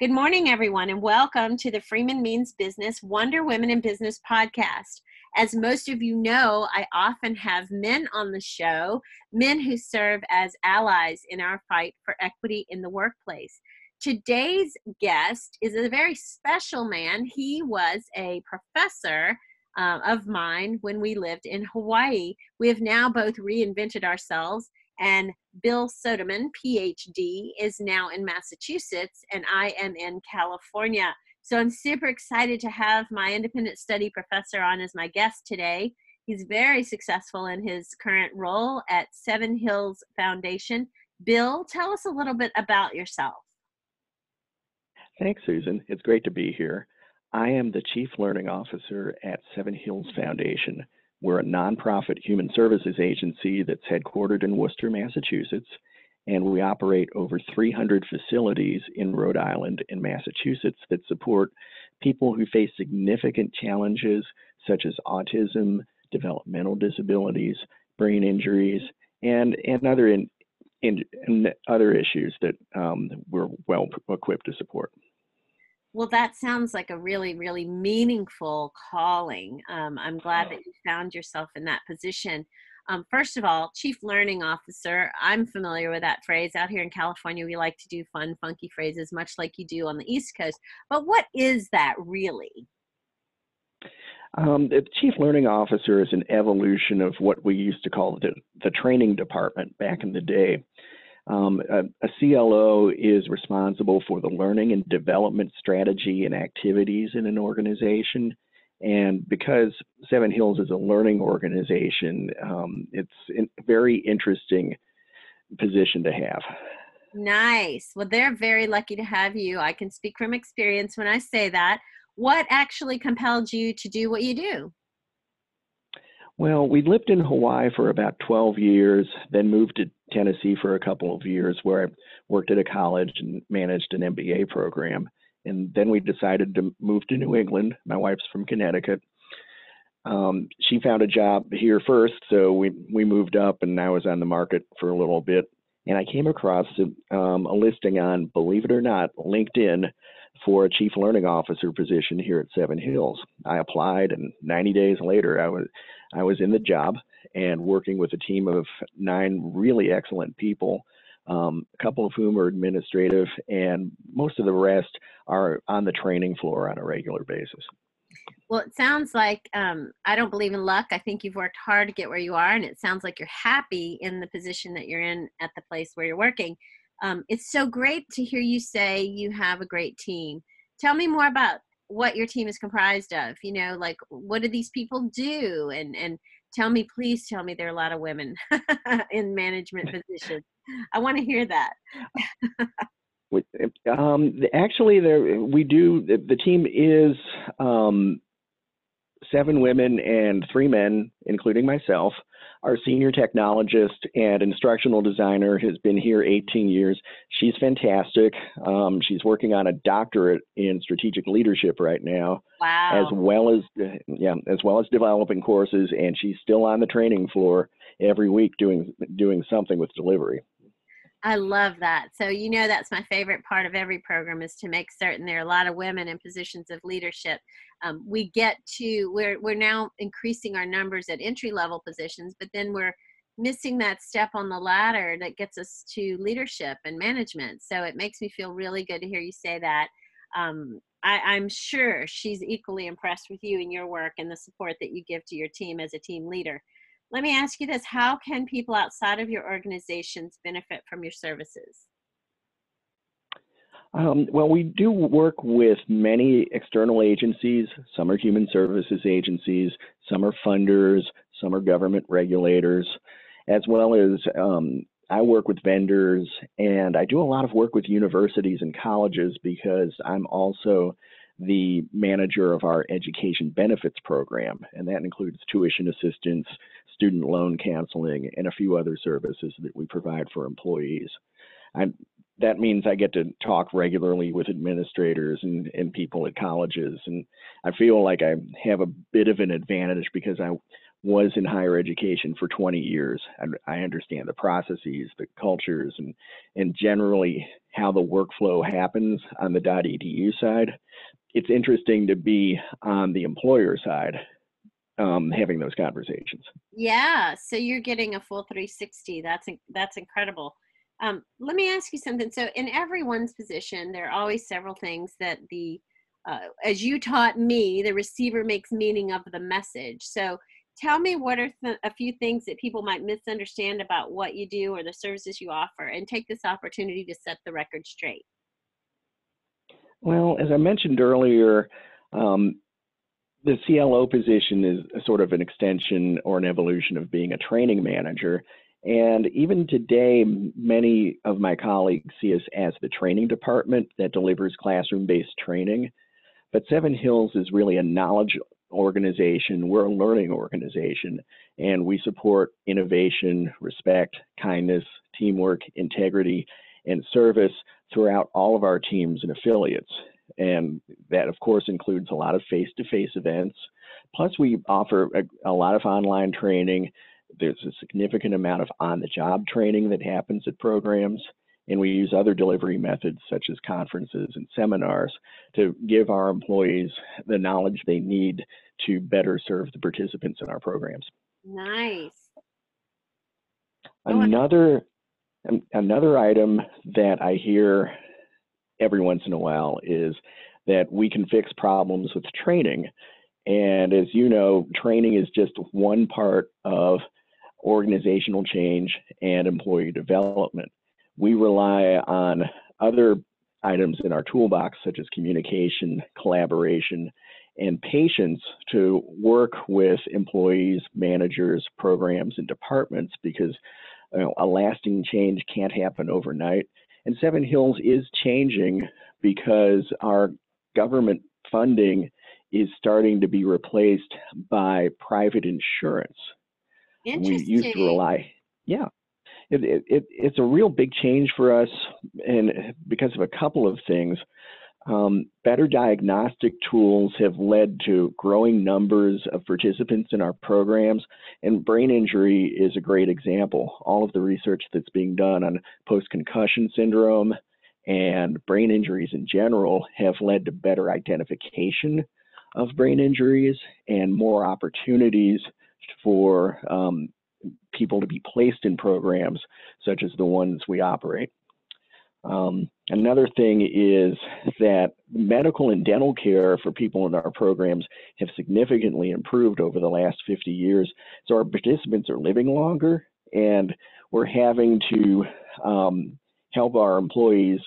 Good morning, everyone, and welcome to the Freeman Means Business Wonder Women in Business podcast. As most of you know, I often have men on the show, men who serve as allies in our fight for equity in the workplace. Today's guest is a very special man. He was a professor uh, of mine when we lived in Hawaii. We have now both reinvented ourselves and Bill Sodeman, PhD, is now in Massachusetts, and I am in California. So I'm super excited to have my independent study professor on as my guest today. He's very successful in his current role at Seven Hills Foundation. Bill, tell us a little bit about yourself. Thanks, Susan. It's great to be here. I am the Chief Learning Officer at Seven Hills Foundation, we're a nonprofit human services agency that's headquartered in Worcester, Massachusetts, and we operate over 300 facilities in Rhode Island and Massachusetts that support people who face significant challenges such as autism, developmental disabilities, brain injuries, and, and other in, in, in other issues that um, we're well equipped to support. Well, that sounds like a really, really meaningful calling. Um, I'm glad that you found yourself in that position. Um, first of all, Chief Learning Officer, I'm familiar with that phrase. Out here in California, we like to do fun, funky phrases, much like you do on the East Coast. But what is that really? Um, the Chief Learning Officer is an evolution of what we used to call the, the training department back in the day. Um, a, a, CLO is responsible for the learning and development strategy and activities in an organization. And because Seven Hills is a learning organization, um, it's a very interesting position to have. Nice. Well, they're very lucky to have you. I can speak from experience when I say that. What actually compelled you to do what you do? Well, we lived in Hawaii for about 12 years, then moved to Tennessee for a couple of years where I worked at a college and managed an MBA program. And then we decided to move to New England. My wife's from Connecticut. Um, she found a job here first, so we, we moved up and I was on the market for a little bit. And I came across um, a listing on, believe it or not, LinkedIn for a chief learning officer position here at Seven Hills. I applied, and 90 days later, I was I was in the job and working with a team of nine really excellent people, um, a couple of whom are administrative, and most of the rest are on the training floor on a regular basis. Well, it sounds like um, I don't believe in luck. I think you've worked hard to get where you are, and it sounds like you're happy in the position that you're in at the place where you're working. Um, it's so great to hear you say you have a great team. Tell me more about what your team is comprised of you know like what do these people do? And and tell me please tell me there are a lot of women in management positions. I want to hear that. Um, actually there we do the, the team is um, seven women and three men including myself our senior technologist and instructional designer has been here 18 years. She's fantastic. Um, she's working on a doctorate in strategic leadership right now, wow. as well as yeah, as well as developing courses. And she's still on the training floor every week doing doing something with delivery. I love that. So you know that's my favorite part of every program is to make certain there are a lot of women in positions of leadership. Um, we get to we're we're now increasing our numbers at entry level positions, but then we're missing that step on the ladder that gets us to leadership and management. So it makes me feel really good to hear you say that. Um, I, am sure she's equally impressed with you and your work and the support that you give to your team as a team leader. Let me ask you this How can people outside of your organizations benefit from your services? Um, well, we do work with many external agencies. Some are human services agencies, some are funders, some are government regulators, as well as um, I work with vendors and I do a lot of work with universities and colleges because I'm also the manager of our education benefits program, and that includes tuition assistance, student loan counseling, and a few other services that we provide for employees. That means I get to talk regularly with administrators and, and people at colleges, and I feel like I have a bit of an advantage because I was in higher education for 20 years. And I understand the processes, the cultures, and, and generally how the workflow happens on the .edu side. It's interesting to be on the employer side um, having those conversations. Yeah, so you're getting a full 360. That's that's incredible. Um, let me ask you something. So, in everyone's position, there are always several things that the, uh, as you taught me, the receiver makes meaning of the message. So, tell me what are th- a few things that people might misunderstand about what you do or the services you offer, and take this opportunity to set the record straight. Well, as I mentioned earlier, um, the CLO position is sort of an extension or an evolution of being a training manager. And even today, many of my colleagues see us as the training department that delivers classroom based training. But Seven Hills is really a knowledge organization. We're a learning organization, and we support innovation, respect, kindness, teamwork, integrity, and service throughout all of our teams and affiliates. And that, of course, includes a lot of face to face events. Plus, we offer a, a lot of online training there's a significant amount of on the job training that happens at programs. And we use other delivery methods such as conferences and seminars to give our employees the knowledge they need to better serve the participants in our programs. Nice. Another another item that I hear every once in a while is that we can fix problems with training. And as you know, training is just one part of organizational change, and employee development. We rely on other items in our toolbox, such as communication, collaboration, and patience to work with employees, managers, programs, and departments because you know, a lasting change can't happen overnight. And Seven Hills is changing because our government funding is starting to be replaced by private insurance we used to rely. Yeah, it, it, it, it's a real big change for us, and because of a couple of things. Um, better diagnostic tools have led to growing numbers of participants in our programs, and brain injury is a great example. All of the research that's being done on post concussion syndrome and brain injuries in general have led to better identification of brain injuries and more opportunities for um, people to be placed in programs such as the ones we operate. Um, another thing is that medical and dental care for people in our programs have significantly improved over the last 50 years. So our participants are living longer, and we're having to um, help our employees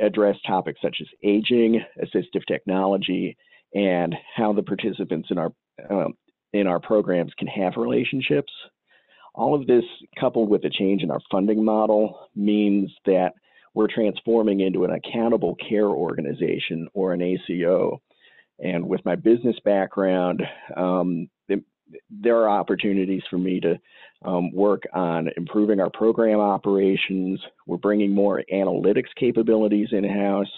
address topics such as aging, assistive technology, and how the participants in our um, in our programs can have relationships. All of this, coupled with a change in our funding model, means that we're transforming into an accountable care organization or an ACO. And with my business background, um, there are opportunities for me to um, work on improving our program operations. We're bringing more analytics capabilities in house.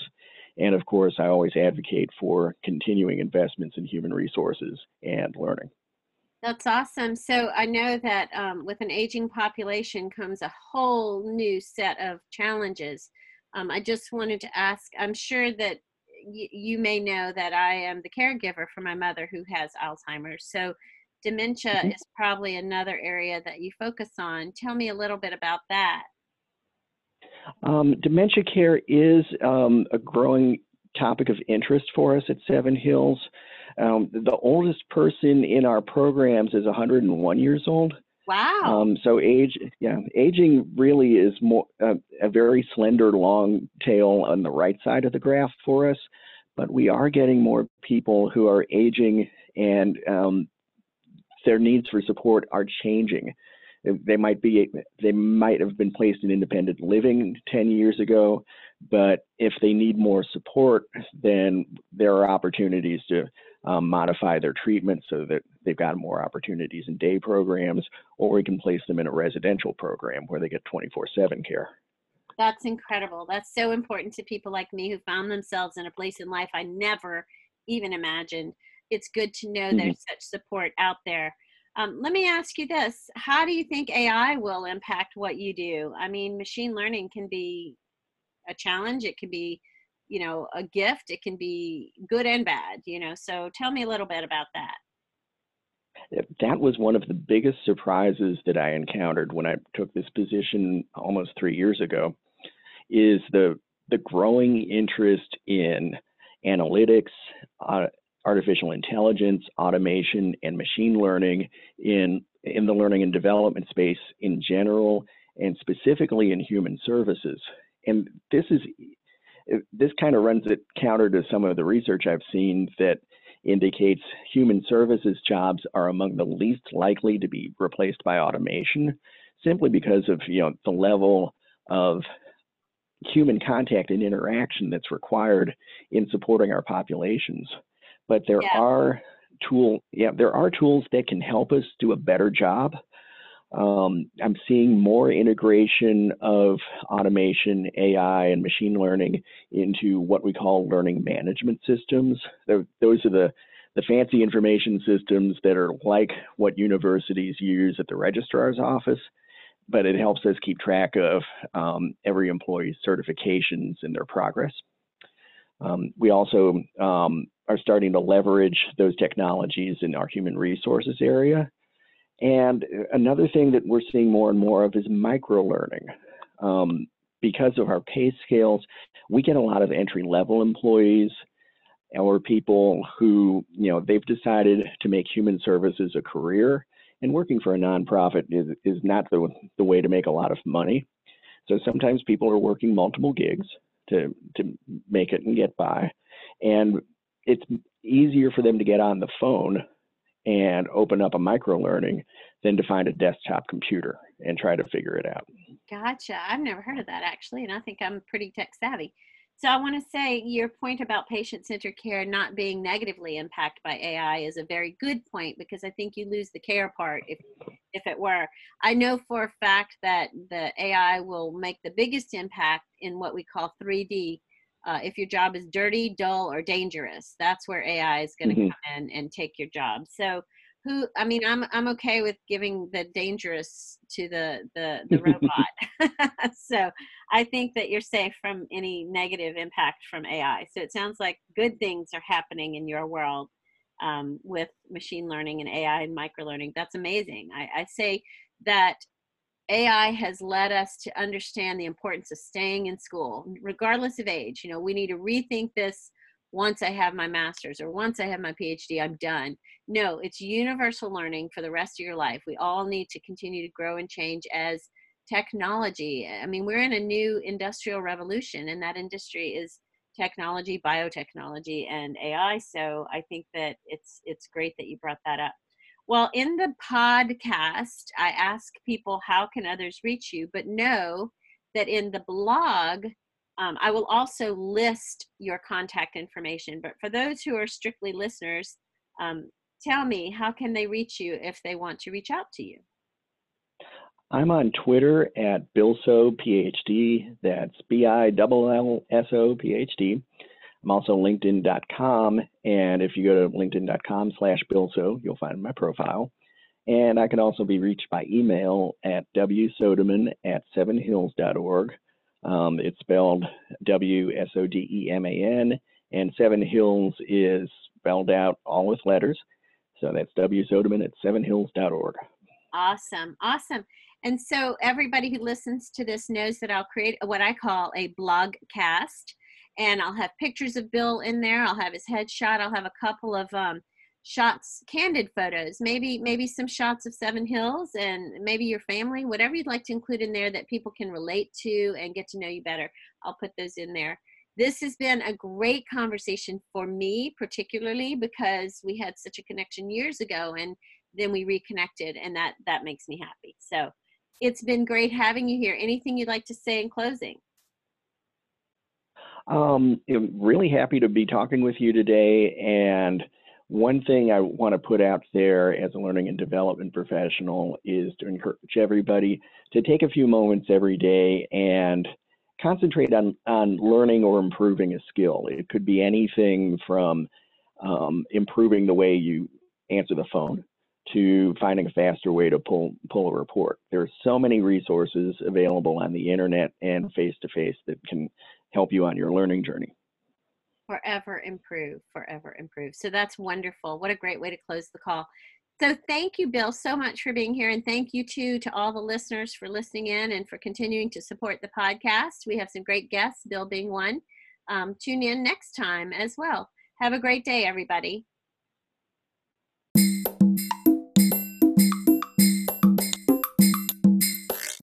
And of course, I always advocate for continuing investments in human resources and learning. That's awesome. So I know that um, with an aging population comes a whole new set of challenges. Um, I just wanted to ask I'm sure that y- you may know that I am the caregiver for my mother who has Alzheimer's. So dementia mm-hmm. is probably another area that you focus on. Tell me a little bit about that. Um, dementia care is um, a growing topic of interest for us at Seven Hills. Um, the oldest person in our programs is 101 years old. Wow. Um, so age, yeah, aging really is more uh, a very slender, long tail on the right side of the graph for us. But we are getting more people who are aging, and um, their needs for support are changing. They might be, they might have been placed in independent living 10 years ago, but if they need more support, then there are opportunities to um, modify their treatment so that they've got more opportunities in day programs, or we can place them in a residential program where they get 24 7 care. That's incredible. That's so important to people like me who found themselves in a place in life I never even imagined. It's good to know mm-hmm. there's such support out there. Um, let me ask you this How do you think AI will impact what you do? I mean, machine learning can be a challenge, it can be you know a gift it can be good and bad you know so tell me a little bit about that that was one of the biggest surprises that I encountered when I took this position almost three years ago is the the growing interest in analytics, uh, artificial intelligence, automation, and machine learning in in the learning and development space in general, and specifically in human services. And this is this kind of runs it counter to some of the research I've seen that indicates human services jobs are among the least likely to be replaced by automation simply because of you know the level of human contact and interaction that's required in supporting our populations but there yeah. are tool yeah there are tools that can help us do a better job um, I'm seeing more integration of automation, AI, and machine learning into what we call learning management systems. Those are the, the fancy information systems that are like what universities use at the registrar's office, but it helps us keep track of um, every employee's certifications and their progress. Um, we also um, are starting to leverage those technologies in our human resources area and another thing that we're seeing more and more of is micro learning. Um, because of our pay scales, we get a lot of entry level employees or people who, you know, they've decided to make human services a career and working for a nonprofit is, is not the, the way to make a lot of money. So sometimes people are working multiple gigs to, to make it and get by. And it's easier for them to get on the phone and open up a micro learning than to find a desktop computer and try to figure it out. Gotcha. I've never heard of that actually, and I think I'm pretty tech savvy. So I want to say your point about patient-centered care not being negatively impacted by AI is a very good point because I think you lose the care part if if it were. I know for a fact that the AI will make the biggest impact in what we call 3D uh, if your job is dirty, dull, or dangerous, that's where AI is going to mm-hmm. come in and take your job. So, who? I mean, I'm I'm okay with giving the dangerous to the the the robot. so, I think that you're safe from any negative impact from AI. So it sounds like good things are happening in your world um, with machine learning and AI and micro learning. That's amazing. I, I say that AI has led us to understand the importance of staying in school, regardless of age. You know, we need to rethink this once I have my master's or once I have my PhD, I'm done. No, it's universal learning for the rest of your life. We all need to continue to grow and change as technology. I mean, we're in a new industrial revolution, and that industry is technology, biotechnology, and AI. So I think that it's it's great that you brought that up. Well, in the podcast, I ask people how can others reach you, but know that in the blog, um, I will also list your contact information. But for those who are strictly listeners, um, tell me how can they reach you if they want to reach out to you? I'm on Twitter at Billso PhD. That's B I L L S O PhD. I'm also LinkedIn.com, and if you go to LinkedIn.com slash Billso, you'll find my profile. And I can also be reached by email at wsodeman at sevenhills.org. Um, it's spelled W S O D E M A N, and Seven Hills is spelled out all with letters. So that's W Sodeman at sevenhills.org. Awesome. Awesome. And so everybody who listens to this knows that I'll create what I call a blog cast and I'll have pictures of Bill in there. I'll have his headshot. I'll have a couple of um, shots, candid photos, maybe maybe some shots of Seven Hills and maybe your family, whatever you'd like to include in there that people can relate to and get to know you better. I'll put those in there. This has been a great conversation for me, particularly because we had such a connection years ago and then we reconnected and that that makes me happy. So it's been great having you here. Anything you'd like to say in closing? Um, I'm really happy to be talking with you today. And one thing I want to put out there as a learning and development professional is to encourage everybody to take a few moments every day and concentrate on, on learning or improving a skill. It could be anything from um, improving the way you answer the phone to finding a faster way to pull pull a report. There are so many resources available on the internet and face to face that can help you on your learning journey. Forever improve, forever improve. So that's wonderful. What a great way to close the call. So thank you, Bill, so much for being here. And thank you too to all the listeners for listening in and for continuing to support the podcast. We have some great guests, Bill being one. Um, tune in next time as well. Have a great day, everybody.